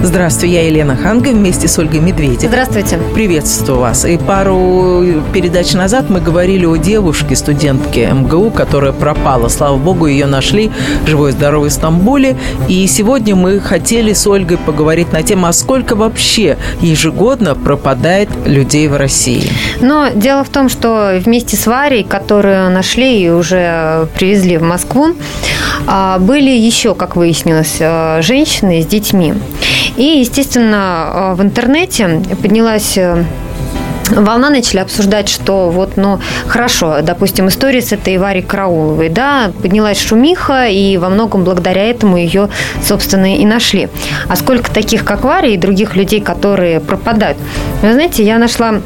Здравствуй, я Елена Ханга вместе с Ольгой Медведевой. Здравствуйте. Приветствую вас. И пару передач назад мы говорили о девушке, студентке МГУ, которая пропала. Слава богу, ее нашли живой и здоровой в Стамбуле. И сегодня мы хотели с Ольгой поговорить на тему, а сколько вообще ежегодно пропадает людей в России. Но дело в том, что вместе с Варей, которую нашли и уже привезли в Москву, а, были еще, как выяснилось, а, женщины с детьми. И, естественно, в интернете поднялась э, волна начали обсуждать, что вот, ну, хорошо, допустим, история с этой Варей Карауловой, да, поднялась шумиха, и во многом благодаря этому ее, собственно, и нашли. А сколько таких, как Варя, и других людей, которые пропадают? Вы знаете, я нашла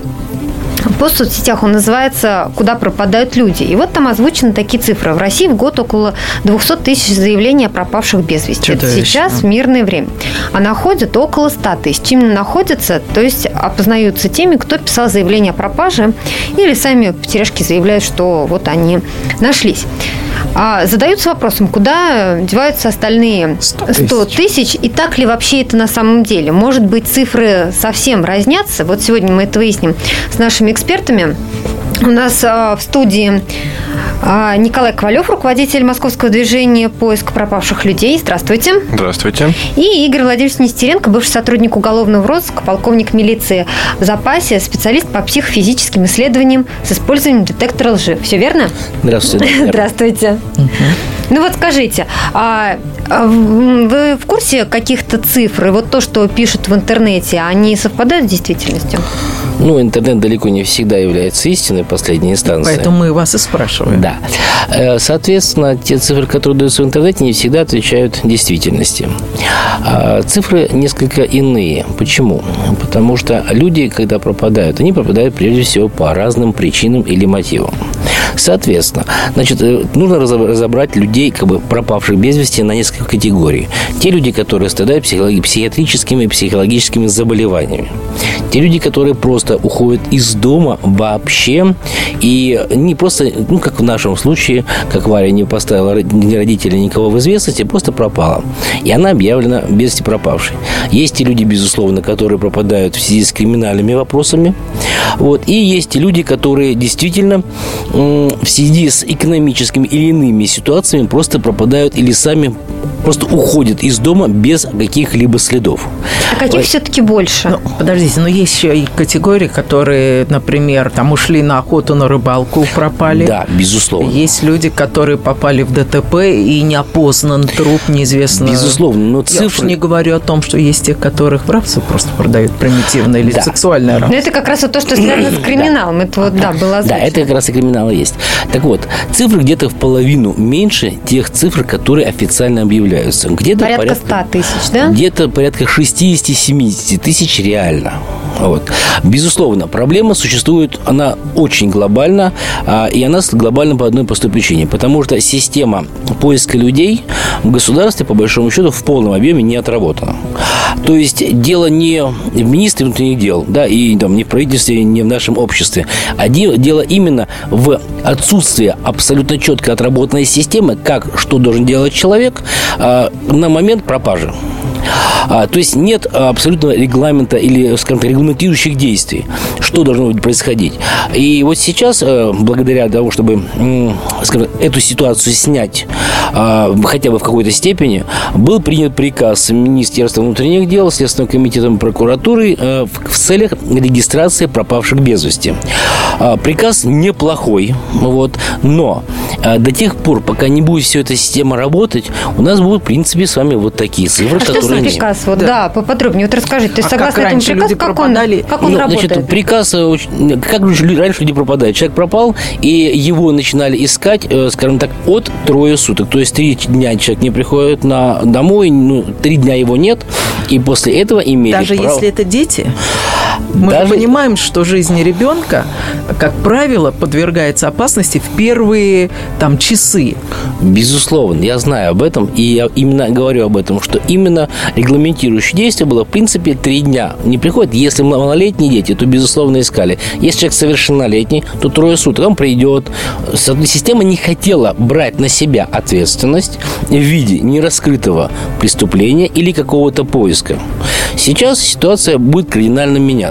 пост в соцсетях, он называется «Куда пропадают люди». И вот там озвучены такие цифры. В России в год около 200 тысяч заявлений о пропавших без вести. Это сейчас в мирное время. А находят около 100 тысяч. Именно находятся, то есть опознаются теми, кто писал заявление о пропаже, или сами потеряшки заявляют, что вот они нашлись. А задаются вопросом, куда деваются остальные 100 тысяч. 100 тысяч, и так ли вообще это на самом деле? Может быть, цифры совсем разнятся? Вот сегодня мы это выясним с нашими экспертами. У нас а, в студии а, Николай Ковалев, руководитель московского движения «Поиск пропавших людей». Здравствуйте. Здравствуйте. И Игорь Владимирович Нестеренко, бывший сотрудник уголовного розыска, полковник милиции в запасе, специалист по психофизическим исследованиям с использованием детектора лжи. Все верно? Здравствуйте. Здравствуйте. Ну вот скажите, а, а вы в курсе каких-то цифр? И вот то, что пишут в интернете, они совпадают с действительностью? Ну, интернет далеко не всегда является истиной последней инстанции. Поэтому мы вас и спрашиваем. Да. Э, соответственно, те цифры, которые даются в интернете, не всегда отвечают действительности. А цифры несколько иные. Почему? Потому что люди, когда пропадают, они пропадают прежде всего по разным причинам или мотивам. Соответственно, значит, э, нужно разобрать людей, как бы пропавших без вести, на несколько категорий. Те люди, которые страдают психиатрическими и психологическими заболеваниями. Те люди, которые просто уходят из дома вообще и не просто, ну, как в нашем случае, как Варя не поставила ни родителей, никого в известности, просто пропала. И она объявлена без вести пропавшей. Есть и люди, безусловно, которые пропадают в связи с криминальными вопросами. Вот. И есть и люди, которые действительно в связи с экономическими или иными ситуациями просто пропадают или сами просто уходят из дома без каких-либо следов. А каких вот. все-таки больше? Ну, подождите, но есть еще и категории, которые, например, там ушли на охоту, на рыбалку, пропали. Да, безусловно. Есть люди, которые попали в ДТП и неопознан труп, неизвестно. Безусловно, но цифры... Я уж не говорю о том, что есть те, которых в рабство просто продают примитивно или да. сексуальное рабство. Но это как раз то, что связано с криминалом. Это вот, да, было озвучено. Да, это как раз и криминал есть. Так вот, цифры где-то в половину меньше тех цифр, которые официально объявляются. Где-то порядка, порядка 100 тысяч, да? Где-то порядка 60-70 тысяч реально. Вот. Безусловно, проблема существует, она очень глобальна, а, и она глобальна по одной простой причине. Потому что система поиска людей в государстве, по большому счету, в полном объеме не отработана. То есть дело не в министре внутренних дел, да, и там, не в правительстве, не в нашем обществе, а дело именно в отсутствии абсолютно четко отработанной системы, как, что должен делать человек а, на момент пропажи. А, то есть нет абсолютного регламента или, скажем так, регламентирующих действий, что должно происходить. И вот сейчас, э, благодаря тому, чтобы, скажем, эту ситуацию снять а, хотя бы в какой-то степени, был принят приказ Министерства внутренних дел, Следственным комитетом прокуратуры э, в целях регистрации пропавших без вести. А, приказ неплохой, вот, но э, до тех пор, пока не будет вся эта система работать, у нас будут, в принципе, с вами вот такие цифры, а которые за приказ? Вот, да. да, поподробнее. Вот расскажите. То есть, а согласно этому приказу, как он, как он ну, работает? Значит, приказ, э, как раньше люди пропадают. Человек пропал, и его начинали искать, э, скажем так, от трое суток. То есть, три дня человек не приходит на домой, ну, три дня его нет, и после этого имели Даже право... если это дети? Мы Даже... понимаем, что жизнь ребенка как правило, подвергается опасности в первые там часы. Безусловно, я знаю об этом, и я именно говорю об этом, что именно регламентирующее действие было, в принципе, три дня. Не приходит, если малолетние дети, то, безусловно, искали. Если человек совершеннолетний, то трое суток он придет. Система не хотела брать на себя ответственность в виде нераскрытого преступления или какого-то поиска. Сейчас ситуация будет кардинально меняться.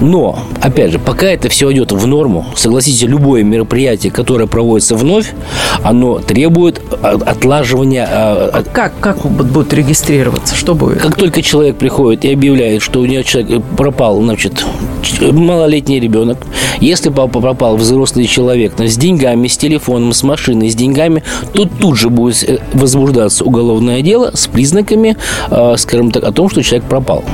Но, опять же, пока это все идет в норму, согласитесь, любое мероприятие, которое проводится вновь, оно требует отлаживания. А, а как, как будут регистрироваться? Что будет? Как только человек приходит и объявляет, что у него человек пропал, значит, малолетний ребенок, если папа пропал взрослый человек с деньгами, с телефоном, с машиной, с деньгами, то тут же будет э, возбуждаться уголовное дело с признаками, а, скажем так, о том, что человек пропал.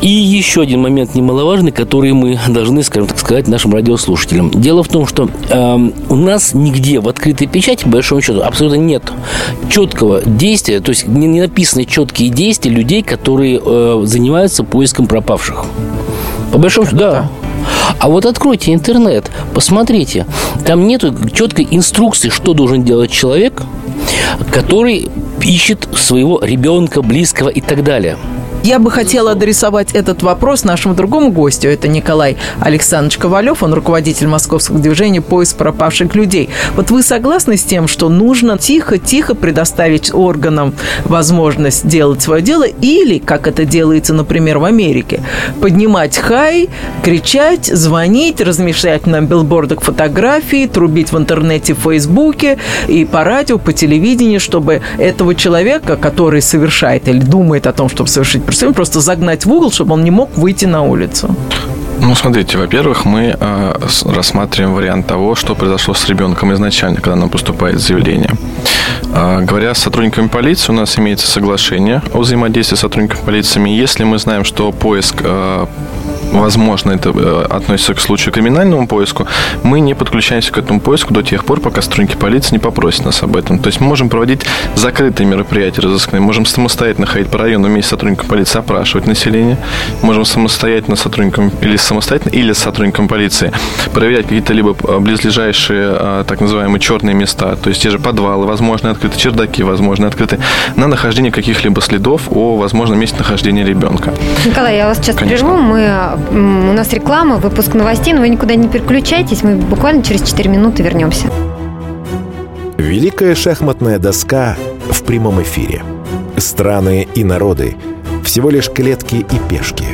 И еще один момент немаловажный, который мы должны, скажем так сказать, нашим радиослушателям. Дело в том, что э, у нас нигде в открытой печати, по большому счету, абсолютно нет четкого действия, то есть не, не написаны четкие действия людей, которые э, занимаются поиском пропавших. По большому счету, да. А вот откройте интернет, посмотрите. Там нету четкой инструкции, что должен делать человек, который ищет своего ребенка, близкого и так далее. Я бы хотела адресовать этот вопрос нашему другому гостю. Это Николай Александрович Ковалев, он руководитель московского движения «Поиск пропавших людей». Вот вы согласны с тем, что нужно тихо-тихо предоставить органам возможность делать свое дело или, как это делается, например, в Америке, поднимать хай, кричать, звонить, размещать на билбордах фотографии, трубить в интернете, в Фейсбуке и по радио, по телевидению, чтобы этого человека, который совершает или думает о том, чтобы совершить преступление, просто загнать в угол, чтобы он не мог выйти на улицу? Ну, смотрите, во-первых, мы э, рассматриваем вариант того, что произошло с ребенком изначально, когда нам поступает заявление. Э, говоря с сотрудниками полиции, у нас имеется соглашение о взаимодействии с сотрудниками полиции. Если мы знаем, что поиск э, возможно, это э, относится к случаю криминальному поиску, мы не подключаемся к этому поиску до тех пор, пока сотрудники полиции не попросят нас об этом. То есть мы можем проводить закрытые мероприятия разыскные, можем самостоятельно ходить по району вместе с сотрудником полиции, опрашивать население, можем самостоятельно сотрудникам или самостоятельно, или с сотрудником полиции проверять какие-то либо э, близлежащие э, так называемые черные места, то есть те же подвалы, возможно, открыты чердаки, возможно, открыты на нахождение каких-либо следов о возможном месте нахождения ребенка. Николай, я вас сейчас Конечно. прерву. Мы у нас реклама, выпуск новостей, но вы никуда не переключайтесь. Мы буквально через 4 минуты вернемся. Великая шахматная доска в прямом эфире. Страны и народы – всего лишь клетки и пешки.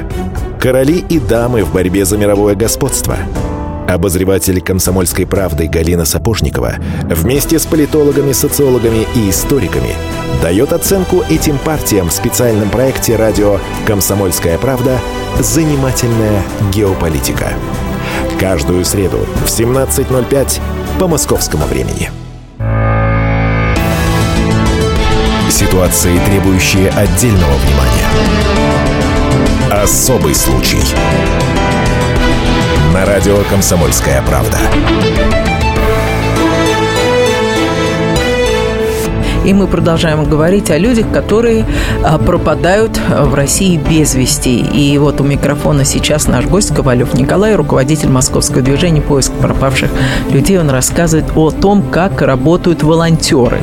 Короли и дамы в борьбе за мировое господство – Обозреватель «Комсомольской правды» Галина Сапожникова вместе с политологами, социологами и историками дает оценку этим партиям в специальном проекте радио «Комсомольская правда. Занимательная геополитика». Каждую среду в 17.05 по московскому времени. Ситуации, требующие отдельного внимания. Особый случай на радио «Комсомольская правда». И мы продолжаем говорить о людях, которые а, пропадают в России без вести. И вот у микрофона сейчас наш гость Ковалев Николай, руководитель московского движения «Поиск пропавших людей». Он рассказывает о том, как работают волонтеры.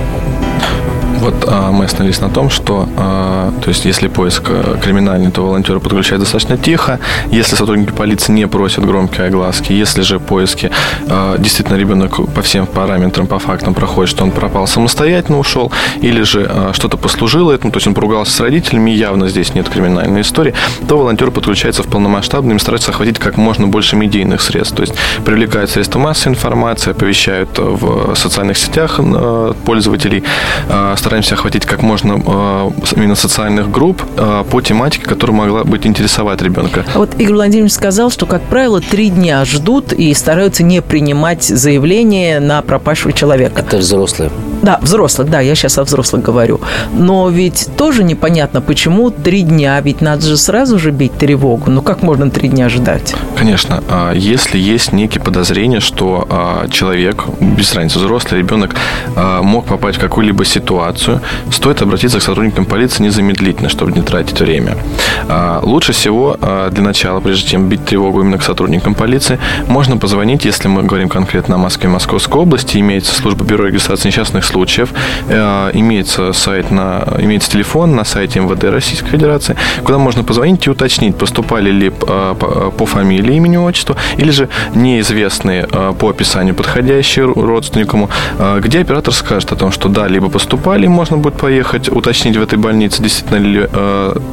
Вот а, мы остановились на том, что, а, то есть, если поиск э, криминальный, то волонтеры подключают достаточно тихо. Если сотрудники полиции не просят громкие огласки, если же поиски а, действительно ребенок по всем параметрам, по фактам проходит, что он пропал самостоятельно, ушел, или же а, что-то послужило этому, то есть он поругался с родителями, явно здесь нет криминальной истории, то волонтеры подключаются в полномасштабный, им стараются охватить как можно больше медийных средств. То есть привлекают средства массовой информации, оповещают в социальных сетях э, пользователей, стараются стараемся охватить как можно э, именно социальных групп э, по тематике, которая могла быть интересовать ребенка. А вот Игорь Владимирович сказал, что, как правило, три дня ждут и стараются не принимать заявление на пропавшего человека. Это взрослые. Да, взрослых, да, я сейчас о взрослых говорю. Но ведь тоже непонятно, почему три дня, ведь надо же сразу же бить тревогу. Ну как можно три дня ждать? Конечно, а, если есть некие подозрения, что а, человек, без разницы, взрослый, ребенок, а, мог попасть в какую-либо ситуацию, стоит обратиться к сотрудникам полиции незамедлительно, чтобы не тратить время. Лучше всего для начала, прежде чем бить тревогу именно к сотрудникам полиции, можно позвонить, если мы говорим конкретно о Москве и Московской области, имеется служба бюро регистрации несчастных случаев, имеется сайт на, имеется телефон на сайте МВД Российской Федерации, куда можно позвонить и уточнить, поступали ли по фамилии, имени, отчеству, или же неизвестные по описанию подходящие родственникам, где оператор скажет о том, что да, либо поступали, можно будет поехать, уточнить в этой больнице, действительно ли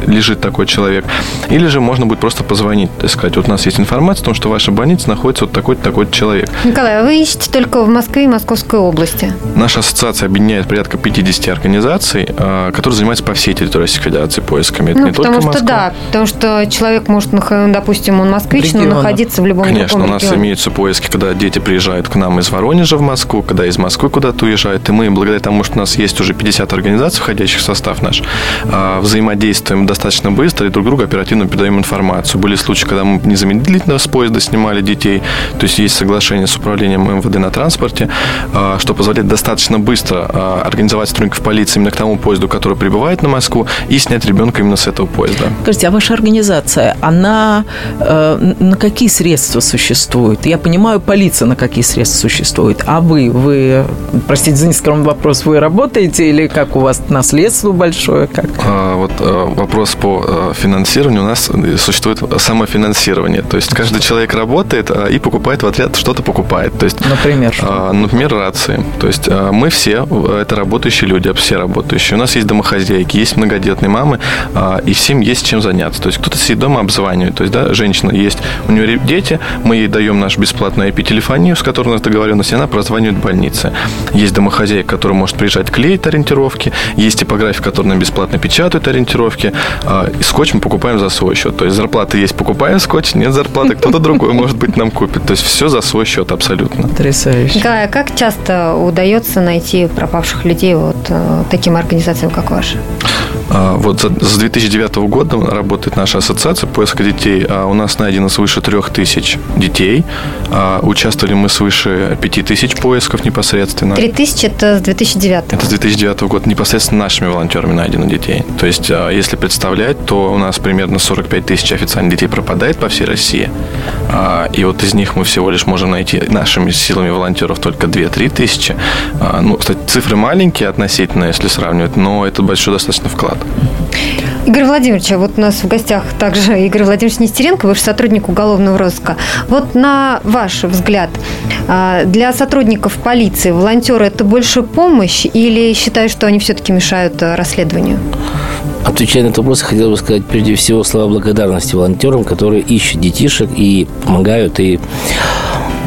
лежит такой человек, или же можно будет просто позвонить, и сказать, вот у нас есть информация о том, что в вашей больнице находится вот такой-то такой человек. Николай, а вы ищете только в Москве и Московской области? Наша ассоциация объединяет порядка 50 организаций, которые занимаются по всей территории Российской Федерации поисками. Это ну, не потому только что Москва. да, потому что человек может, допустим, он москвич, но находиться в любом Конечно, у нас регионе. имеются поиски, когда дети приезжают к нам из Воронежа в Москву, когда из Москвы куда-то уезжают, и мы, благодаря тому, что у нас есть уже 50 организаций, входящих в состав наш, а, взаимодействуем достаточно быстро и друг другу оперативно передаем информацию. Были случаи, когда мы незамедлительно с поезда снимали детей, то есть есть соглашение с управлением МВД на транспорте, а, что позволяет достаточно быстро а, организовать сотрудников полиции именно к тому поезду, который прибывает на Москву, и снять ребенка именно с этого поезда. Скажите, а ваша организация, она э, на какие средства существует? Я понимаю, полиция на какие средства существует. А вы, вы, простите за нескромный вопрос, вы работаете или как у вас наследство большое? Как? А, вот а, вопрос по а, финансированию. У нас существует самофинансирование. То есть каждый человек работает а, и покупает в ответ что-то покупает. То есть, например, а, например, рации. То есть а, мы все, это работающие люди, все работающие. У нас есть домохозяйки, есть многодетные мамы, а, и всем есть чем заняться. То есть кто-то сидит дома, обзванивает. То есть, да, женщина есть, у нее дети, мы ей даем нашу бесплатную IP-телефонию, с которой у нас договоренность, и она прозванивает в больнице. Есть домохозяйка, которая может приезжать клеить ориентировки, есть типография, которая нам бесплатно печатает ориентировки, а, и скотч мы покупаем за свой счет. То есть зарплаты есть, покупаем скотч, нет зарплаты, кто-то другой, может быть, нам купит. То есть все за свой счет абсолютно. Потрясающе. Николай, а как часто удается найти пропавших людей вот э, таким организациям, как ваша? А, вот с 2009 года работает наша ассоциация поиска детей. А у нас найдено свыше трех тысяч детей. А, участвовали мы свыше пяти тысяч поисков непосредственно. Три тысячи – это с 2009 Это с 2009 года непосредственно нашими волонтерами найдено детей. То есть, если представлять, то у нас примерно 45 тысяч официальных детей пропадает по всей России. И вот из них мы всего лишь можем найти нашими силами волонтеров только 2-3 тысячи. Ну, кстати, цифры маленькие относительно, если сравнивать, но это большой достаточно вклад. Игорь Владимирович, а вот у нас в гостях также Игорь Владимирович Нестеренко, высший сотрудник уголовного розыска. Вот на ваш взгляд, а, для сотрудников полиции волонтеры это больше помощь или считают, что они все-таки мешают а, расследованию? Отвечая на этот вопрос, хотел бы сказать прежде всего слова благодарности волонтерам, которые ищут детишек и помогают, и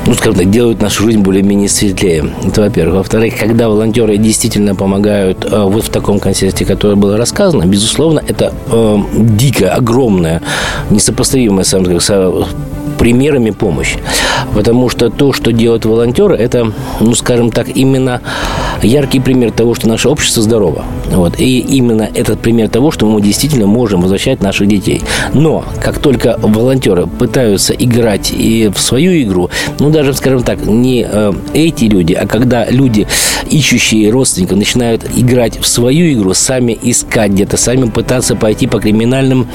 ну, скажем так, делают нашу жизнь более-менее светлее. Это во-первых. Во-вторых, когда волонтеры действительно помогают э, вот в таком контексте, который было рассказано, безусловно, это э, дикая, огромная, несопоставимая, сам, примерами помощи. Потому что то, что делают волонтеры, это, ну, скажем так, именно яркий пример того, что наше общество здорово. Вот. И именно этот пример того, что мы действительно можем возвращать наших детей. Но как только волонтеры пытаются играть и в свою игру, ну, даже, скажем так, не э, эти люди, а когда люди, ищущие родственников, начинают играть в свою игру, сами искать где-то, сами пытаться пойти по криминальным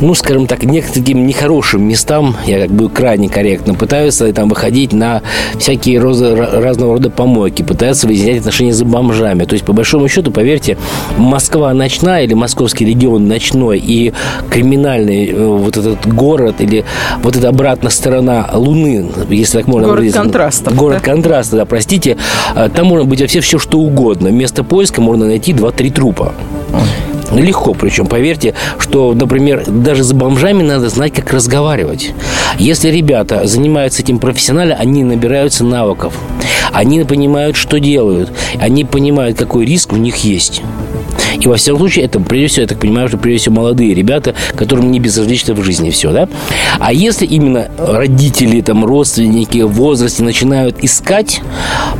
ну, скажем так, некоторым нехорошим местам, я как бы крайне корректно пытаются там выходить на всякие розы, разного рода помойки, пытаются выяснять отношения с бомжами. То есть, по большому счету, поверьте, Москва ночная или московский регион ночной и криминальный э, вот этот город или вот эта обратная сторона Луны, если так можно Город выразить. контраста. Город да? контраста, да, простите. Э, там можно быть вообще все, что угодно. Место поиска можно найти 2-3 трупа. Легко, причем, поверьте, что, например, даже с бомжами надо знать, как разговаривать. Если ребята занимаются этим профессионально, они набираются навыков. Они понимают, что делают. Они понимают, какой риск у них есть. И во всяком случае, это прежде всего, я так понимаю, что прежде всего молодые ребята, которым не безразлично в жизни все, да? А если именно родители, там, родственники в возрасте начинают искать,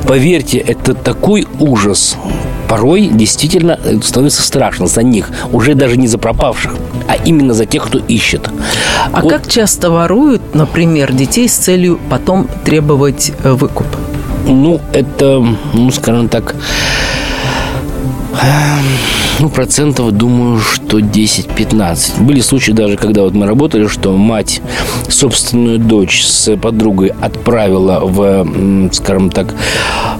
поверьте, это такой ужас. Порой действительно становится страшно за них, уже даже не за пропавших, а именно за тех, кто ищет. А вот. как часто воруют, например, детей с целью потом требовать э, выкуп? Ну, это, ну, скажем так, ну, процентов, думаю, что 10-15. Были случаи даже, когда вот мы работали, что мать собственную дочь с подругой отправила в, скажем так,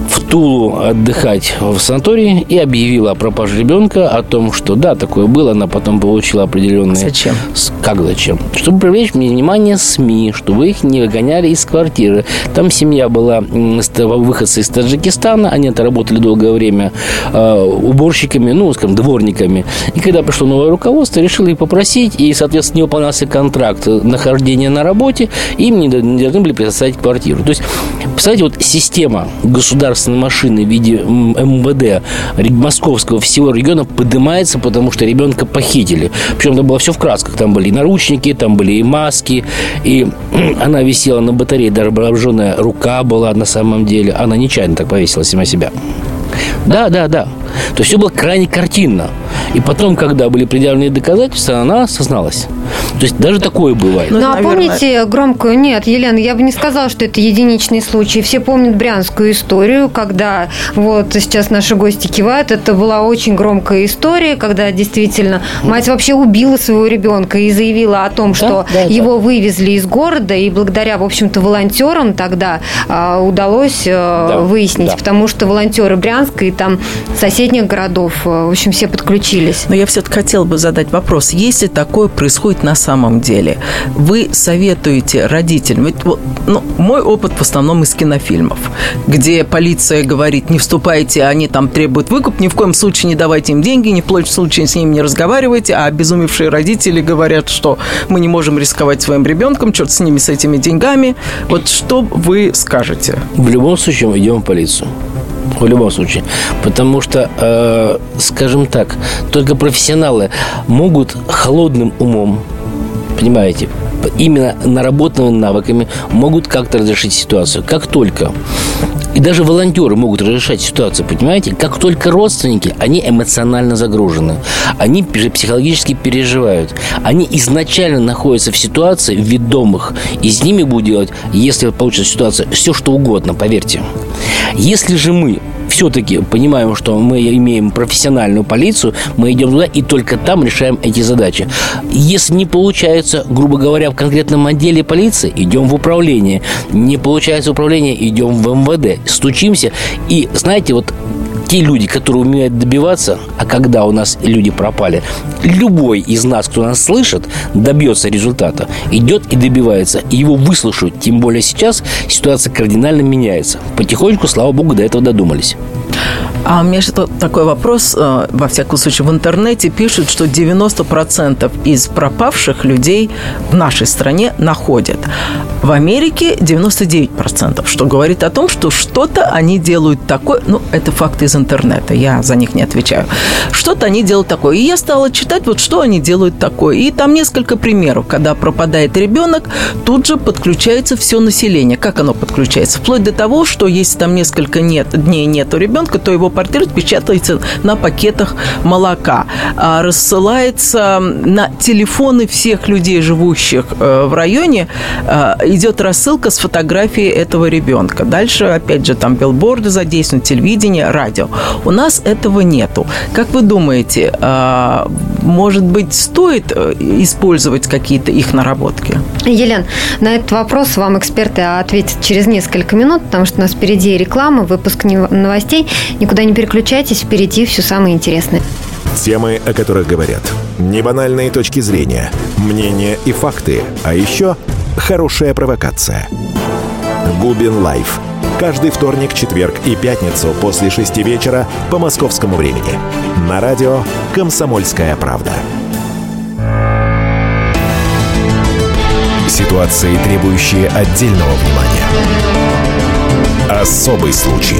в Тулу отдыхать в санатории и объявила о пропаже ребенка, о том, что да, такое было, она потом получила определенные... Зачем? Как зачем? Чтобы привлечь внимание СМИ, чтобы их не выгоняли из квартиры. Там семья была выходцы из Таджикистана, они это работали долгое время э, уборщиками, ну, скажем, дворниками. И когда пришло новое руководство, решили их попросить, и, соответственно, не выполнялся контракт нахождения на работе, им не, не должны были предоставить квартиру. То есть, представляете, вот система государственной машины в виде МВД московского всего региона поднимается, потому что ребенка похитили. Причем это было все в красках. Там были и наручники, там были и маски, и она висела на батарее, даже обожженная рука была на самом деле. Она нечаянно так повесилась на себя. Да, да, да. То есть все было крайне картинно. И потом, когда были предъявлены доказательства, она осозналась. То есть даже такое бывает. Ну, а помните громкую? Нет, Елена, я бы не сказала, что это единичный случай. Все помнят брянскую историю, когда вот сейчас наши гости кивают. Это была очень громкая история, когда действительно мать вообще убила своего ребенка и заявила о том, что да, да, его да. вывезли из города, и благодаря, в общем-то, волонтерам тогда а, удалось а, да, выяснить, да. потому что волонтеры Брянска и там соседних городов, а, в общем, все подключились. Но я все-таки хотела бы задать вопрос. Если такое происходит на самом деле? Вы советуете родителям, ведь, ну, мой опыт в основном из кинофильмов, где полиция говорит, не вступайте, они там требуют выкуп, ни в коем случае не давайте им деньги, ни в коем случае с ними не разговаривайте, а обезумевшие родители говорят, что мы не можем рисковать своим ребенком, черт с ними, с этими деньгами. Вот что вы скажете? В любом случае мы идем в полицию. В любом случае. Потому что, э, скажем так, только профессионалы могут холодным умом понимаете, именно наработанными навыками могут как-то разрешить ситуацию. Как только и даже волонтеры могут разрешать ситуацию, понимаете? Как только родственники, они эмоционально загружены. Они психологически переживают. Они изначально находятся в ситуации ведомых. И с ними будут делать, если получится ситуация, все что угодно, поверьте. Если же мы все-таки понимаем, что мы имеем профессиональную полицию, мы идем туда и только там решаем эти задачи. Если не получается, грубо говоря, в конкретном отделе полиции, идем в управление. Не получается управление, идем в МВД. Стучимся. И, знаете, вот те люди, которые умеют добиваться, а когда у нас люди пропали, любой из нас, кто нас слышит, добьется результата, идет и добивается. И его выслушают. Тем более сейчас ситуация кардинально меняется. Потихоньку, слава богу, до этого додумались. А у меня что такой вопрос, э, во всяком случае, в интернете пишут, что 90% из пропавших людей в нашей стране находят. В Америке 99%, что говорит о том, что что-то они делают такое, ну, это факты из интернета, я за них не отвечаю. Что-то они делают такое. И я стала читать, вот что они делают такое. И там несколько примеров. Когда пропадает ребенок, тут же подключается все население. Как оно подключается? Вплоть до того, что если там несколько нет, дней нету ребенка, то его портрет печатается на пакетах молока, а рассылается на телефоны всех людей, живущих э, в районе, э, идет рассылка с фотографией этого ребенка. Дальше, опять же, там билборды задействуют, телевидение, радио. У нас этого нету. Как вы думаете, э, может быть, стоит использовать какие-то их наработки? Елен, на этот вопрос вам эксперты ответят через несколько минут, потому что у нас впереди реклама, выпуск новостей. Никуда не переключайтесь, впереди все самое интересное. Темы, о которых говорят. Небанальные точки зрения, мнения и факты. А еще хорошая провокация. Губин Live. Каждый вторник, четверг и пятницу после шести вечера по московскому времени. На радио «Комсомольская правда». Ситуации, требующие отдельного внимания. Особый случай.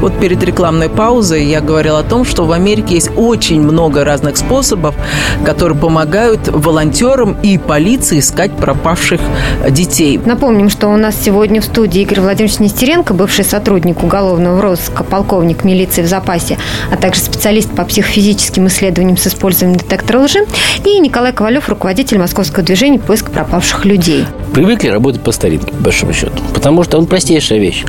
Вот перед рекламной паузой я говорила о том, что в Америке есть очень много разных способов, которые помогают волонтерам и полиции искать пропавших детей. Напомним, что у нас сегодня в студии Игорь Владимирович Нестеренко, бывший сотрудник уголовного розыска, полковник милиции в запасе, а также специалист по психофизическим исследованиям с использованием детектора лжи, и Николай Ковалев, руководитель московского движения «Поиск пропавших людей». Привыкли работать по старинке, по большому счету. Потому что он простейшая вещь.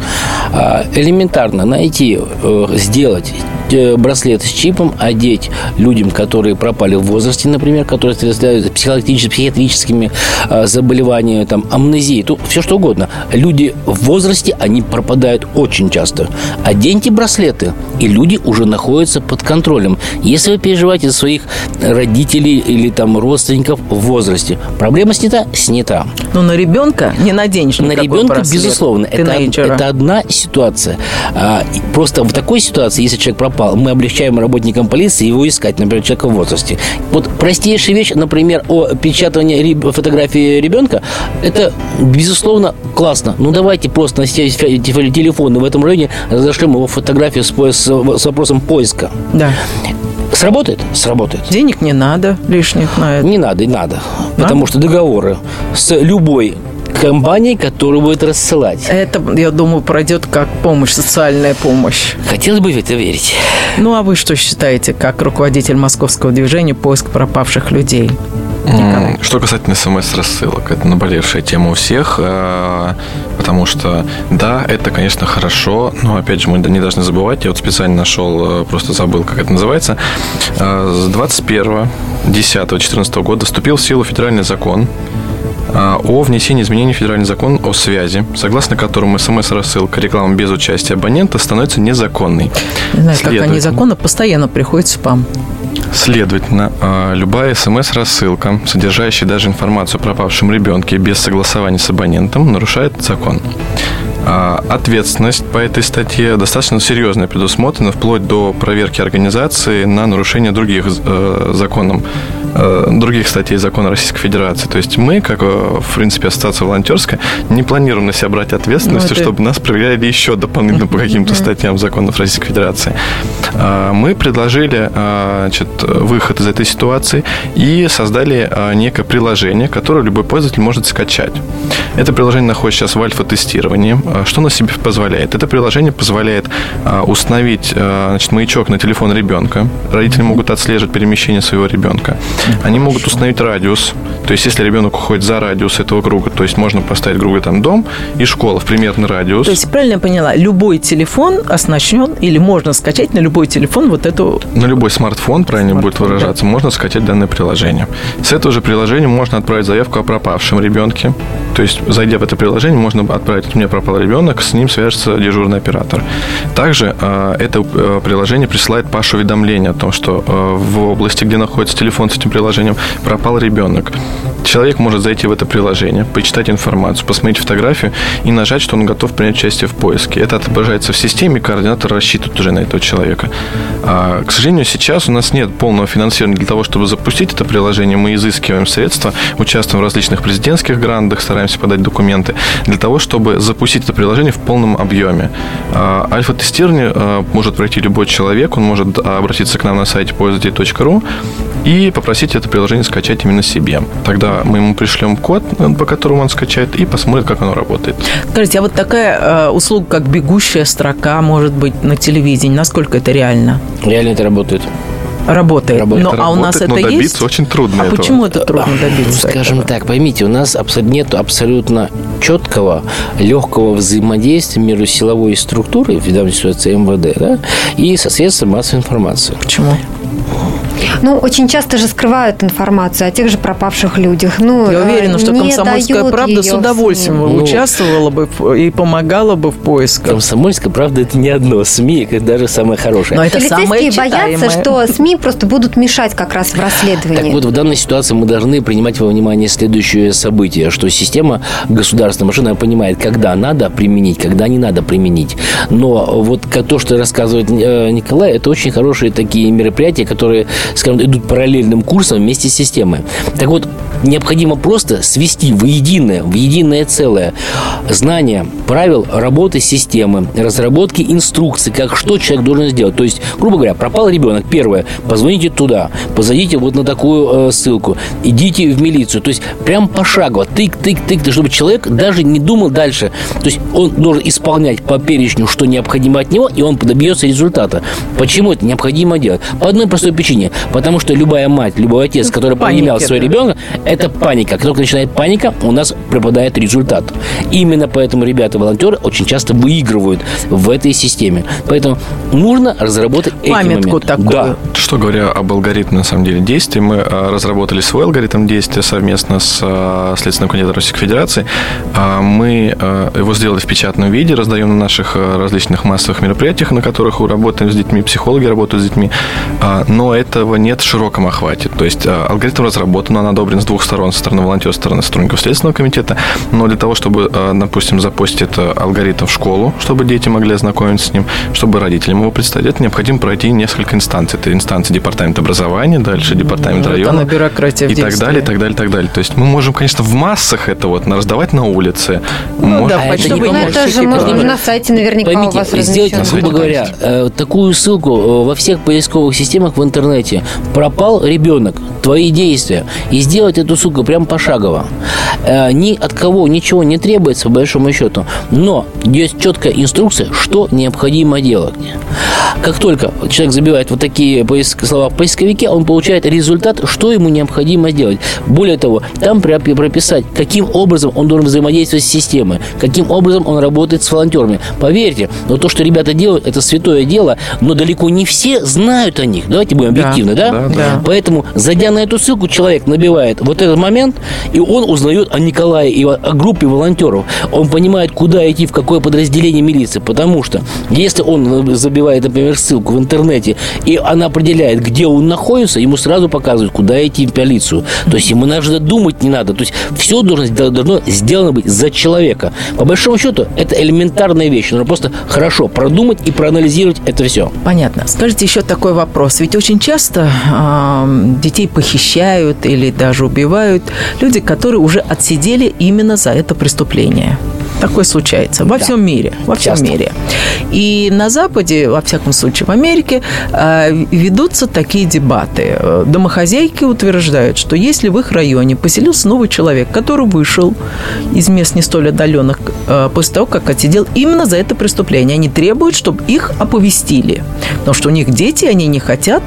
А, элементарно найти найти, э, сделать э, браслет с чипом, одеть людям, которые пропали в возрасте, например, которые страдают психиатрическими э, заболеваниями, там, амнезией, то все что угодно. Люди в возрасте, они пропадают очень часто. Оденьте браслеты, и люди уже находятся под контролем. Если вы переживаете за своих родителей или там родственников в возрасте, проблема снята? Снята. Но на ребенка не наденешь На ребенка, браслет. безусловно. Это, это одна ситуация. Просто в такой ситуации, если человек пропал, мы облегчаем работникам полиции его искать, например, человека в возрасте. Вот простейшая вещь, например, о печатании фотографии ребенка, это, безусловно, классно. Ну, давайте просто на телефоны в этом районе разошлем его фотографию с, с, с вопросом поиска. Да. Сработает? Сработает. Денег не надо лишних на это. Не надо, и надо. надо. Потому что договоры с любой компании, которая будет рассылать. Это, я думаю, пройдет как помощь, социальная помощь. Хотелось бы в это верить. Ну, а вы что считаете, как руководитель московского движения «Поиск пропавших людей»? Николай. Что касательно смс-рассылок, это наболевшая тема у всех, э, потому что, да, это, конечно, хорошо, но, опять же, мы не должны забывать, я вот специально нашел, э, просто забыл, как это называется, э, с 21 10 14 года вступил в силу федеральный закон о внесении изменений в федеральный закон о связи, согласно которому смс-рассылка реклама без участия абонента становится незаконной. Не знаю, как они законно, постоянно приходит спам. Следовательно, а, любая смс-рассылка, содержащая даже информацию о пропавшем ребенке без согласования с абонентом, нарушает закон. А, ответственность по этой статье достаточно серьезная предусмотрена, вплоть до проверки организации на нарушение других э, законом Э, других статей закона Российской Федерации. То есть мы, как, э, в принципе, ассоциация волонтерская, не планируем на себя брать ответственность, ну, это... чтобы нас проверяли еще дополнительно по каким-то статьям законов Российской Федерации. А, мы предложили а, значит, выход из этой ситуации и создали некое приложение, которое любой пользователь может скачать. Это приложение находится сейчас в альфа-тестировании. Что оно себе позволяет? Это приложение позволяет установить значит, маячок на телефон ребенка. Родители могут отслеживать перемещение своего ребенка. Они могут установить радиус. То есть, если ребенок уходит за радиус этого круга, то есть можно поставить, грубо там, дом и школа в примерный радиус. То есть, правильно я поняла, любой телефон оснащен или можно скачать на любой телефон вот эту... На любой смартфон, правильно смартфон, будет выражаться, да. можно скачать данное приложение. С этого же приложения можно отправить заявку о пропавшем ребенке. То есть, зайдя в это приложение, можно отправить, у меня пропал ребенок, с ним свяжется дежурный оператор. Также э, это э, приложение присылает Пашу уведомление о том, что э, в области, где находится телефон с этим приложением, пропал ребенок. Человек может зайти в это приложение, почитать информацию, посмотреть фотографию и нажать, что он готов принять участие в поиске. Это отображается в системе, координатор рассчитывает уже на этого человека. А, к сожалению, сейчас у нас нет полного финансирования для того, чтобы запустить это приложение. Мы изыскиваем средства, участвуем в различных президентских грантах, стараемся подать документы для того, чтобы запустить это приложение в полном объеме. А, альфа-тестирование а, может пройти любой человек, он может обратиться к нам на сайте пользователь.ру и попросить это приложение скачать именно себе. Тогда мы ему пришлем код, по которому он скачает, и посмотрит, как оно работает. Скажите, а вот такая э, услуга, как бегущая строка, может быть на телевидении, насколько это реально? Реально это работает. Работает. работает. Но, это а у нас но это добиться есть? очень трудно. А этого. почему это трудно добиться? Ну, скажем этого? так, поймите, у нас нет абсолютно четкого, легкого взаимодействия между силовой структурой, в данной ситуации МВД, да, и со средством массовой информации. Почему? Ну, очень часто же скрывают информацию о тех же пропавших людях. Ну, Я уверена, что «Комсомольская правда» с удовольствием ну, участвовала бы и помогала бы в поисках. «Комсомольская правда» – это не одно СМИ, это даже самое хорошее. Но это самое боятся, что СМИ просто будут мешать как раз в расследовании. Так вот, в данной ситуации мы должны принимать во внимание следующее событие, что система государственная машина понимает, когда надо применить, когда не надо применить. Но вот то, что рассказывает э, Николай, это очень хорошие такие мероприятия, которые скажем, идут параллельным курсом вместе с системой. Так вот, необходимо просто свести в единое, в единое целое знание правил работы системы, разработки инструкций, как что человек должен сделать. То есть, грубо говоря, пропал ребенок. Первое, позвоните туда, позовите вот на такую э, ссылку, идите в милицию. То есть, прям пошагово, тык-тык-тык, чтобы человек даже не думал дальше. То есть, он должен исполнять по перечню, что необходимо от него, и он добьется результата. Почему это необходимо делать? По одной простой причине. Потому что любая мать, любой отец, который поимел своего ребенка, это паника. Как только начинает паника, у нас пропадает результат. Именно поэтому ребята-волонтеры очень часто выигрывают в этой системе. Поэтому нужно разработать Памятку эти такую. Да. Что говоря об алгоритме, на самом деле, действий, мы а, разработали свой алгоритм действия совместно с а, Следственным комитетом Российской Федерации. А, Мы его сделали в печатном виде, раздаем на наших различных массовых мероприятиях, на которых работаем с детьми, психологи работают с детьми, но этого нет в широком охвате. То есть а, алгоритм разработан, он одобрен с двух сторон, со стороны волонтеров, со стороны сотрудников Следственного комитета, но для того, чтобы, а, допустим, запустить алгоритм в школу, чтобы дети могли ознакомиться с ним, чтобы родителям его представить, это необходимо пройти несколько инстанций. Это инстанции департамента образования, дальше департамент Вот района. она, бюрократия и так далее, и так далее, и так далее. То есть мы можем, конечно, в массах это вот на- раздавать на улице. Ну да, А это почтовые не Ну, поможет. это же можно на сайте наверняка у Поймите, вас сделайте, размещено. грубо говоря, э, такую ссылку э, во всех поисковых системах в интернете. Пропал ребенок, твои действия. И сделать эту ссылку прям пошагово. Э, Ни от кого ничего не требуется, по большому счету. Но есть четкая инструкция, что необходимо делать. Как только человек забивает вот такие поиск- слова в поисковике, он получает результат, что ему необходимо сделать. Более того, там пропи- прописать, каким образом он должен взаимодействовать с системой, каким образом он работает с волонтерами. Поверьте, но то, что ребята делают, это святое дело, но далеко не все знают о них. Давайте будем Да. Объективны, да? Да, да. Поэтому, зайдя на эту ссылку, человек набивает вот этот момент, и он узнает о Николае и о группе волонтеров. Он понимает, куда идти, в какое подразделение милиции. Потому что, если он э, забивает, например, ссылку в интернете, и она определяет, где он находится, ему сразу показывают, куда идти в полицию. То есть ему даже думать не надо. То есть все должно, должно сделано быть за человека. По большому счету, это элементарная вещь. Нужно просто хорошо продумать и проанализировать это все. Понятно. Скажите еще такой вопрос. Ведь очень часто ам, детей похищают или даже убивают люди, которые уже отсидели именно за это преступление. Такое случается во Да. всем мире, во всем Часто. мире. И на Западе, во всяком случае в Америке, э, ведутся такие дебаты. Э, Домохозяйки утверждают, что если в их районе поселился новый человек, который вышел из мест не столь отдаленных э, после того, как отсидел именно за это преступление, они требуют, чтобы их оповестили. Потому что у них дети, они не хотят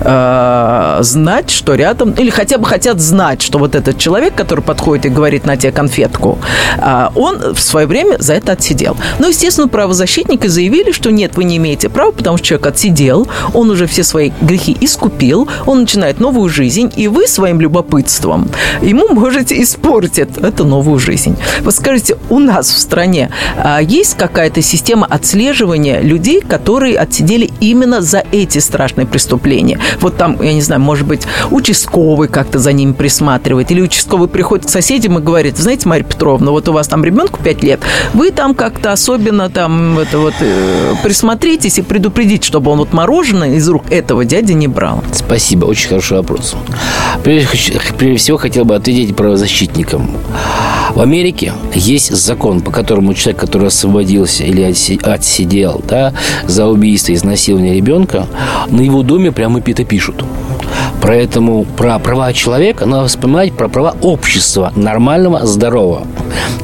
э, знать, что рядом, или хотя бы хотят знать, что вот этот человек, который подходит и говорит на тебе конфетку, э, он в свое время за это отсидел. Но, естественно, правозащитники заявили, что нет, вы не имеете права, потому что человек отсидел, он уже все свои грехи искупил, он начинает новую жизнь, и вы своим любопытством ему можете испортить эту новую жизнь. Вот скажите, у нас в стране а, есть какая-то система отслеживания людей, которые отсидели именно за эти страшные преступления? Вот там, я не знаю, может быть, участковый как-то за ними присматривает, или участковый приходит к соседям и говорит, знаете, Марья Петровна, вот у вас там ребенку 5 лет, вы там как-то особенно там это вот э, присмотритесь и предупредите, чтобы он вот мороженое из рук этого дяди не брал. Спасибо, очень хороший вопрос. Прежде, прежде всего хотел бы ответить правозащитникам. В Америке есть закон, по которому человек, который освободился или отси- отсидел да, за убийство изнасилование ребенка, на его доме прямо это пишут. Поэтому про права человека надо вспоминать про права общества, нормального, здорового.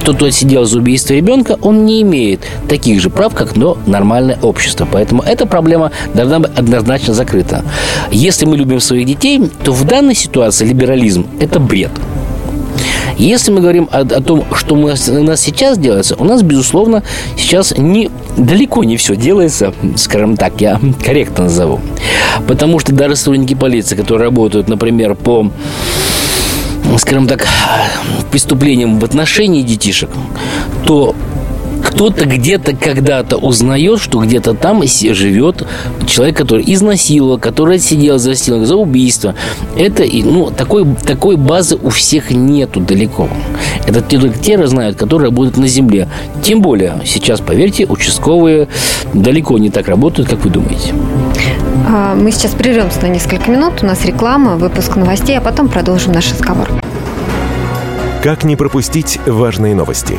Тот, кто отсидел за убийство ребенка, он не имеет таких же прав, как но нормальное общество. Поэтому эта проблема должна быть однозначно закрыта. Если мы любим своих детей, то в данной ситуации либерализм – это бред. Если мы говорим о, о том, что у нас, у нас сейчас делается, у нас, безусловно, сейчас не, далеко не все делается, скажем так, я корректно назову. Потому что даже сотрудники полиции, которые работают, например, по скажем так, преступлениям в отношении детишек, то кто-то где-то когда-то узнает, что где-то там живет человек, который изнасиловал, который сидел за стеной, за убийство. Это, и, ну, такой, такой базы у всех нету далеко. Это те- только те знают, которые работают на земле. Тем более, сейчас, поверьте, участковые далеко не так работают, как вы думаете. А, мы сейчас прервемся на несколько минут. У нас реклама, выпуск новостей, а потом продолжим наш разговор. Как не пропустить важные новости?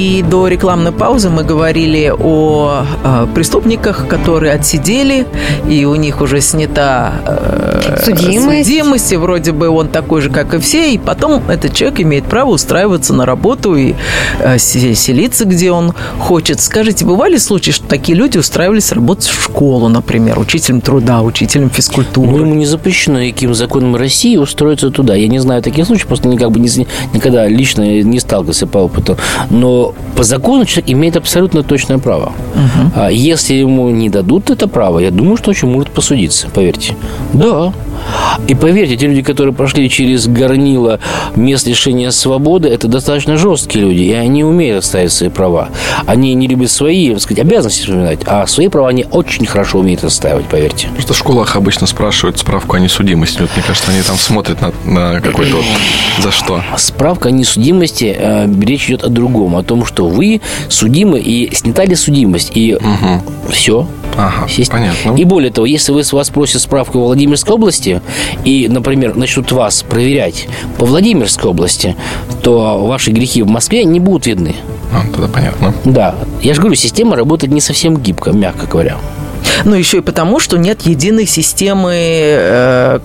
И до рекламной паузы мы говорили о э, преступниках, которые отсидели, и у них уже снята э, Судимость. судимость, и вроде бы он такой же, как и все, и потом этот человек имеет право устраиваться на работу и э, се- селиться, где он хочет. Скажите, бывали случаи, что такие люди устраивались работать в школу, например, учителем труда, учителем физкультуры? Ну, ему не запрещено никаким законом России устроиться туда. Я не знаю таких случаев, просто никак бы не, никогда лично не сталкивался по опыту. Но по закону человек имеет абсолютно точное право. А если ему не дадут это право, я думаю, что очень может посудиться, поверьте. Да. И поверьте, те люди, которые прошли через горнило мест лишения свободы, это достаточно жесткие люди, и они умеют отставить свои права. Они не любят свои, так сказать, обязанности вспоминать, а свои права они очень хорошо умеют отстаивать, поверьте. Просто в школах обычно спрашивают справку о несудимости. Вот, мне кажется, они там смотрят на, на какой-то вот за что. Справка о несудимости, э, речь идет о другом, о том, что вы судимы и снята ли судимость, и все. Ага, понятно. И более того, если вы вас просят справку в Владимирской области и, например, начнут вас проверять по Владимирской области, то ваши грехи в Москве не будут видны. А, тогда понятно. Да, я же говорю, система работает не совсем гибко, мягко говоря. Ну, еще и потому, что нет единой системы э,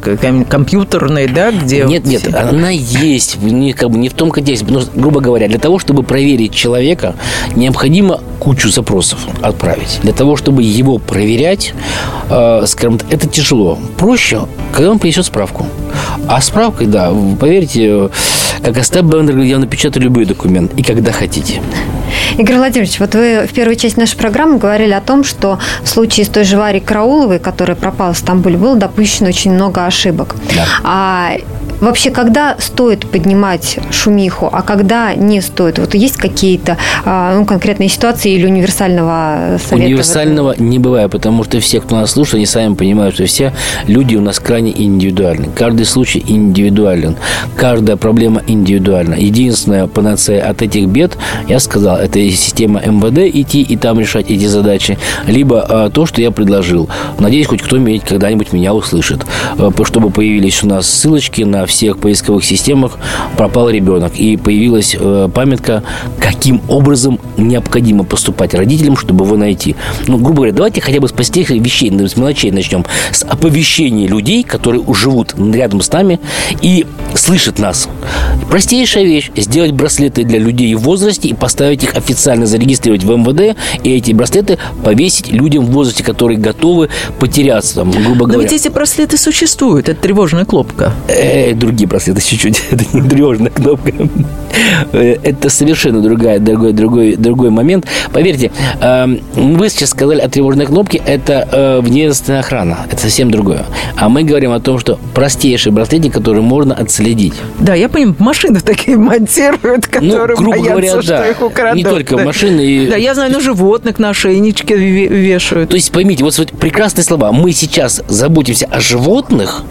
компьютерной, да, где... Нет, вот нет, она есть, не, как бы не в том контексте. Что, грубо говоря, для того, чтобы проверить человека, необходимо кучу запросов отправить. Для того, чтобы его проверять, э, скажем так, это тяжело. Проще, когда он принесет справку. А справкой, да, поверьте, как Остап Бендер я напечатаю любой документ, и когда хотите. Игорь Владимирович, вот вы в первой части нашей программы говорили о том, что в случае с той же Варей Карауловой, которая пропала в Стамбуле, было допущено очень много ошибок. Да. А вообще, когда стоит поднимать шумиху, а когда не стоит? Вот есть какие-то а, ну, конкретные ситуации или универсального совета? Универсального не бывает, потому что все, кто нас слушает, они сами понимают, что все люди у нас крайне индивидуальны. Каждый случай индивидуален. Каждая проблема индивидуальна. Единственная панацея от этих бед, я сказал, это система МВД идти и там решать эти задачи, либо а, то, что я предложил. Надеюсь, хоть кто-нибудь когда-нибудь меня услышит. А, чтобы появились у нас ссылочки на всех поисковых системах «Пропал ребенок». И появилась э, памятка, каким образом необходимо поступать родителям, чтобы его найти. Ну, грубо говоря, давайте хотя бы с простейших вещей, ну, с мелочей начнем. С оповещения людей, которые живут рядом с нами и слышат нас. Простейшая вещь – сделать браслеты для людей в возрасте и поставить их официально зарегистрировать в МВД, и эти браслеты повесить людям в возрасте, которые готовы потеряться, там, грубо Но говоря. ведь эти браслеты существуют, это тревожная кнопка. Э, другие браслеты чуть-чуть. Это не тревожная кнопка. Э, Это совершенно другая, другой, другой, другой момент. Поверьте, э, вы сейчас сказали о тревожной кнопке, это э, внедомственная охрана. Это совсем другое. А мы говорим о том, что простейший браслетик, который можно отследить. Да, я понимаю, машины такие монтируют, которые грубо боятся, говоря, что да. их украдут. Не только Да. машины и- Да, я знаю, ну, животных на шейничке ве- вешают. То есть поймите, вот, вот прекрасные слова. Мы сейчас заботимся о животных,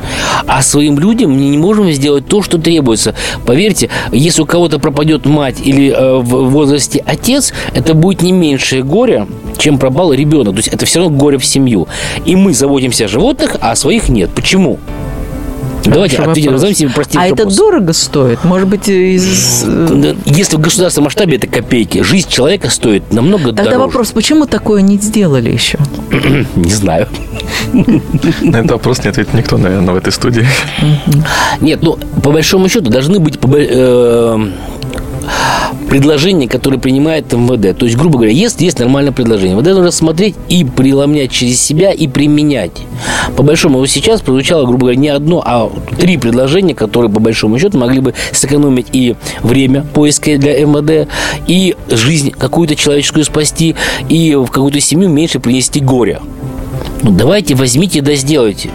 а своим людям не можем сделать то, что требуется. Поверьте, если у кого-то пропадет мать или э, в возрасте отец, это будет не меньшее горе, чем пропал ребенок. То есть это все равно горе в семью. И мы заботимся о животных, а своих нет. Почему? Давайте ответим, себе простейший А это дорого стоит? Может быть, из... Если в государственном масштабе это копейки, жизнь человека стоит намного Тогда дороже. вопрос, почему такое не сделали еще? Не знаю. На этот вопрос не ответит никто, наверное, в этой студии. Нет, ну, по большому счету, должны быть э, предложение, которое принимает МВД. То есть, грубо говоря, если есть нормальное предложение, МВД нужно смотреть и преломнять через себя и применять. По большому, сейчас прозвучало, грубо говоря, не одно, а три предложения, которые, по большому счету, могли бы сэкономить и время поиска для МВД, и жизнь какую-то человеческую спасти, и в какую-то семью меньше принести горя. Ну, давайте возьмите да сделайте.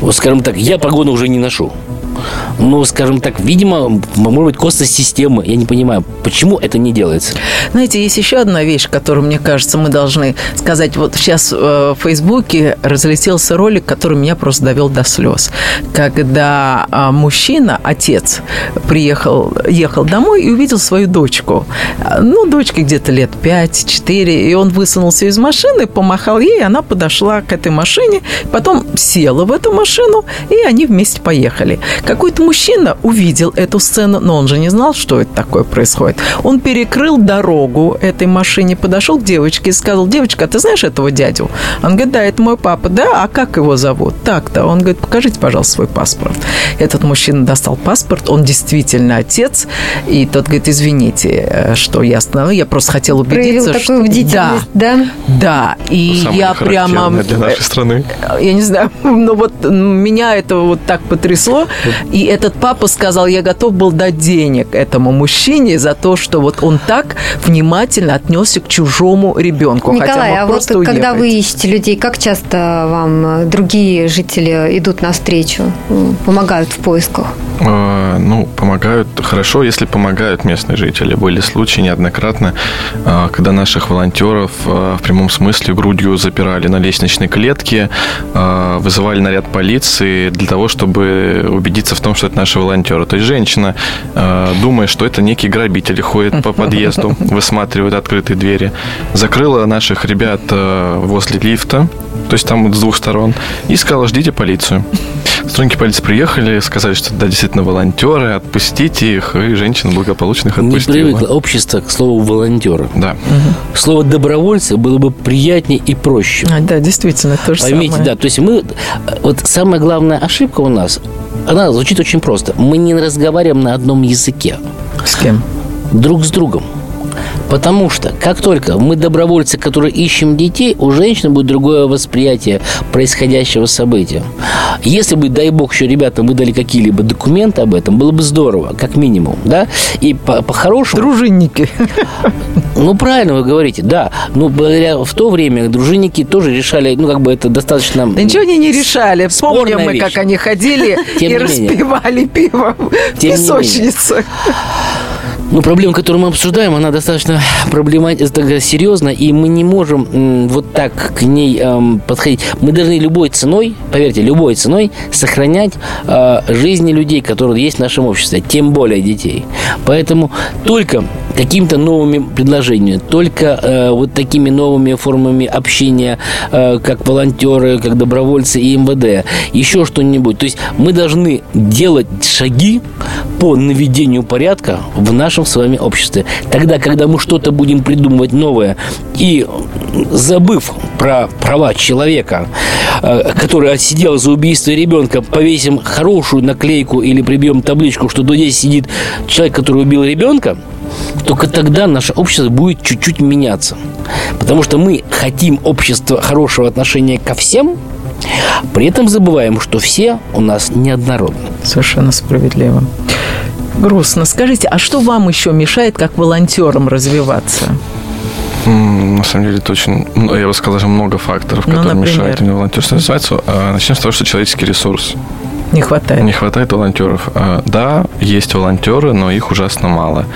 Вот, скажем так, я погоны уже не ношу ну, скажем так, видимо, может быть, косность системы. Я не понимаю, почему это не делается. Знаете, есть еще одна вещь, которую, мне кажется, мы должны сказать. Вот сейчас э, в Фейсбуке разлетелся ролик, который меня просто довел до слез. Когда а, мужчина, отец, приехал, ехал домой и увидел свою дочку. Ну, дочке где-то лет 5-4, и он высунулся из машины, помахал ей, она подошла к этой машине, потом села в эту машину, и они вместе поехали. Какой-то мужчина увидел эту сцену, но он же не знал, что это такое происходит. Он перекрыл дорогу этой машине, подошел к девочке и сказал, девочка, а ты знаешь этого дядю? Он говорит, да, это мой папа. Да, а как его зовут? Так-то. Он говорит, покажите, пожалуйста, свой паспорт. Этот мужчина достал паспорт, он действительно отец. И тот говорит, извините, э, что я остановил, я просто хотел убедиться, Проявил такую что... Да, да. Да, и Самое я прямо... для нашей страны. Я не знаю, но вот меня это вот так потрясло. И этот папа сказал, я готов был дать денег этому мужчине за то, что вот он так внимательно отнесся к чужому ребенку. Николай, хотя а вот уехать. когда вы ищете людей, как часто вам э, другие жители идут навстречу, помогают в поисках? Э, Ну, помогают хорошо, если помогают местные жители. Были случаи неоднократно, э, когда наших волонтеров э, в прямом смысле грудью запирали на лестничной клетке, э, вызывали наряд полиции для того, чтобы убедиться в том, что это наши волонтеры. То есть женщина, э, думая, что это некий грабитель, ходит по подъезду, высматривает открытые двери, закрыла наших ребят э, возле лифта, то есть там вот с двух сторон, и сказала, ждите полицию. Сотрудники полиции приехали, сказали, что да, действительно волонтеры, отпустите их, и женщина благополучно их Не отпустила. привыкло общество к слову волонтера. Да. Слово добровольцы было бы приятнее и проще. А, Да, действительно, то же Поймите, самое. да, то есть мы, вот самая главная ошибка у нас, она звучит очень просто. Мы не разговариваем на одном языке С кем? друг с другом. Потому что, как только мы добровольцы, которые ищем детей, у женщины будет другое восприятие происходящего события. Если бы, дай бог, еще ребятам выдали какие-либо документы об этом, было бы здорово, как минимум, да? И по- по-хорошему... Дружинники. Ну, правильно вы говорите, да. Ну, благодаря в то время дружинники тоже решали, ну, как бы это достаточно... Да ничего они не решали. Помним мы, вещь. как они ходили Тем и не менее. распивали пиво в Тем песочнице. Ну, проблема, которую мы обсуждаем, она достаточно проблематична, серьезна, и мы не можем вот так к ней эм, подходить. Мы должны любой ценой, поверьте, любой ценой сохранять э, жизни людей, которые есть в нашем обществе, тем более детей. Поэтому только какими-то новыми предложениями, только э, вот такими новыми формами общения, э, как волонтеры, как добровольцы и МВД, еще что-нибудь. То есть мы должны делать шаги по наведению порядка в нашем с вами обществе. Тогда, когда мы что-то будем придумывать новое и забыв про права человека, э, который отсидел за убийство ребенка, повесим хорошую наклейку или прибьем табличку, что здесь сидит человек, который убил ребенка, только тогда наше общество будет чуть-чуть меняться. Потому что мы хотим общества хорошего отношения ко всем, при этом забываем, что все у нас неоднородны. Совершенно справедливо. Грустно. Скажите, а что вам еще мешает как волонтерам развиваться? На самом деле, это очень, ну, я бы сказал, даже много факторов, Ну, которые например? мешают мне волонтерству развиваться. А, Начнем с того, что человеческий ресурс. Не хватает. Не хватает волонтеров. А, Да, есть волонтеры, но их ужасно мало.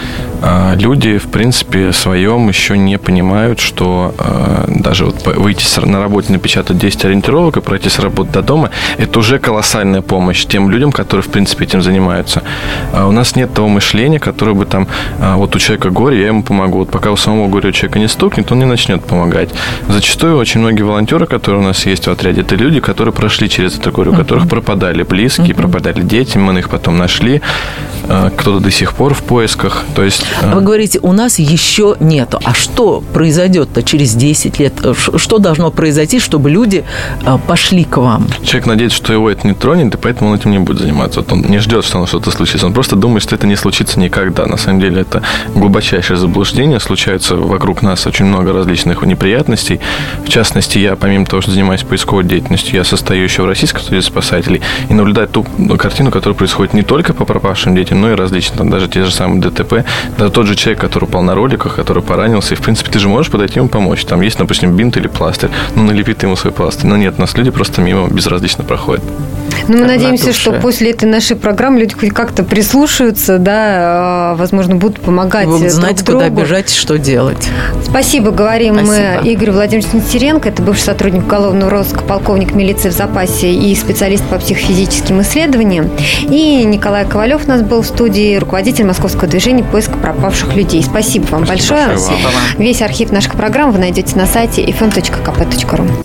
А, Люди, в принципе, своем еще не понимают, что а, даже вот выйти на работе, напечатать 10 ориентировок и пройти с работы до дома, это уже колоссальная помощь тем людям, которые, в принципе, этим занимаются. А У нас нет того мышления, которое бы там, вот у человека горе, я ему помогу. Вот пока у самого горя у человека не стукнет, он не начнет помогать. Зачастую очень многие волонтеры, которые у нас есть в отряде, это люди, которые прошли через это горе, у которых пропадали близкие, пропадали дети, мы их потом нашли. кто-то до сих пор в поисках. То есть, а Вы говорите, у нас еще нету. А что произойдет-то через 10 лет? Что должно произойти, чтобы люди пошли к вам? Человек надеется, что его это не тронет, и поэтому он этим не будет заниматься. Вот он не ждет, что что-то случится. Он просто думает, что это не случится никогда. На самом деле это глубочайшее заблуждение. Случается вокруг нас очень много различных неприятностей. В частности, я, помимо того, что занимаюсь поисковой деятельностью, я состою еще в Российском союзе спасателей и наблюдать ту картину, которая происходит не только по пропавшим детям, но и различным, там, даже те же самые ДТП. Тот же человек, который упал на роликах, который поранился, и, в принципе, ты же можешь подойти ему помочь. Там есть, допустим, бинт или пластырь, ну, налепит ему свой пластырь. Но нет, нас люди просто мимо безразлично проходят. Ну, мы надеемся, что после этой нашей программы люди хоть как-то прислушаются, да, а, возможно, будут помогать. Вы знаете, друг куда бежать, что делать. Спасибо, говорим Спасибо. мы Игорь Владимирович Нестеренко, это бывший сотрудник уголовного розыска, полковник милиции в запасе и специалист по психофизическим исследованиям. И Николай Ковалев у нас был в студии, руководитель московского движения поиска пропавших людей. Спасибо вам Спасибо большое. Большое Весь архив наших программ вы найдете на сайте fm.kp.ru.